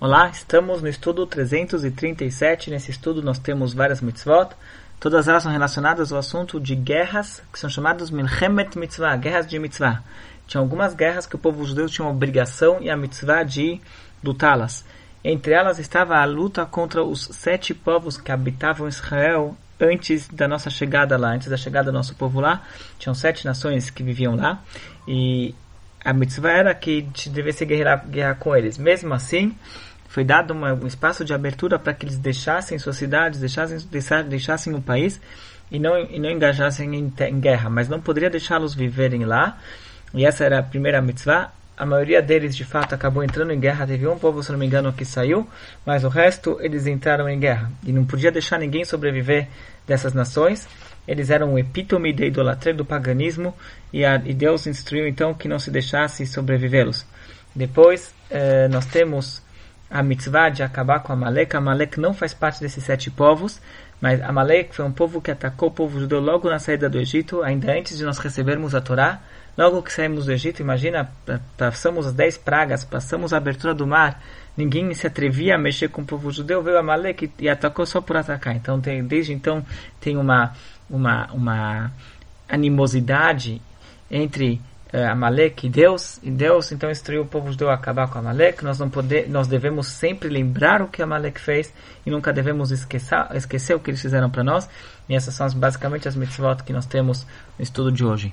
Olá, estamos no estudo 337. Nesse estudo nós temos várias mitzvot. Todas elas são relacionadas ao assunto de guerras, que são chamadas Milchemet Mitzvah, guerras de mitzvah. Tinha algumas guerras que o povo judeu tinha a obrigação e a mitzvah de lutá-las. Entre elas estava a luta contra os sete povos que habitavam Israel antes da nossa chegada lá, antes da chegada do nosso povo lá. Tinham sete nações que viviam lá. E a mitzvah era que devesse guerrear, guerrear com eles. Mesmo assim, foi dado uma, um espaço de abertura para que eles deixassem suas cidades, deixassem, deixassem o país e não, e não engajassem em, em guerra, mas não poderia deixá-los viverem lá. E essa era a primeira mitzvah. A maioria deles, de fato, acabou entrando em guerra. Teve um povo, se não me engano, que saiu, mas o resto eles entraram em guerra. E não podia deixar ninguém sobreviver dessas nações. Eles eram o epítome da idolatria do paganismo e, a, e Deus instruiu então que não se deixasse sobrevivê-los. Depois, eh, nós temos a mitzvah de acabar com Amalek. Amalek não faz parte desses sete povos, mas Amalek foi um povo que atacou o povo judeu logo na saída do Egito, ainda antes de nós recebermos a Torá. Logo que saímos do Egito, imagina, passamos as dez pragas, passamos a abertura do mar, ninguém se atrevia a mexer com o povo judeu, veio Amalek e, e atacou só por atacar. Então, tem, desde então, tem uma, uma, uma animosidade entre é, Amalek e Deus, e Deus então instruiu o povo judeu a acabar com Amalek. Nós não poder, nós devemos sempre lembrar o que Amalek fez e nunca devemos esquecer, esquecer o que eles fizeram para nós. E essas são basicamente as mitzvot que nós temos no estudo de hoje.